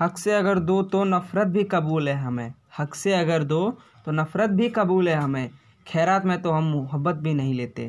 हक से अगर दो तो नफ़रत भी कबूल है हमें। हक से अगर दो तो नफ़रत भी कबूल है हमें। खैरात में तो हम मोहब्बत भी नहीं लेते।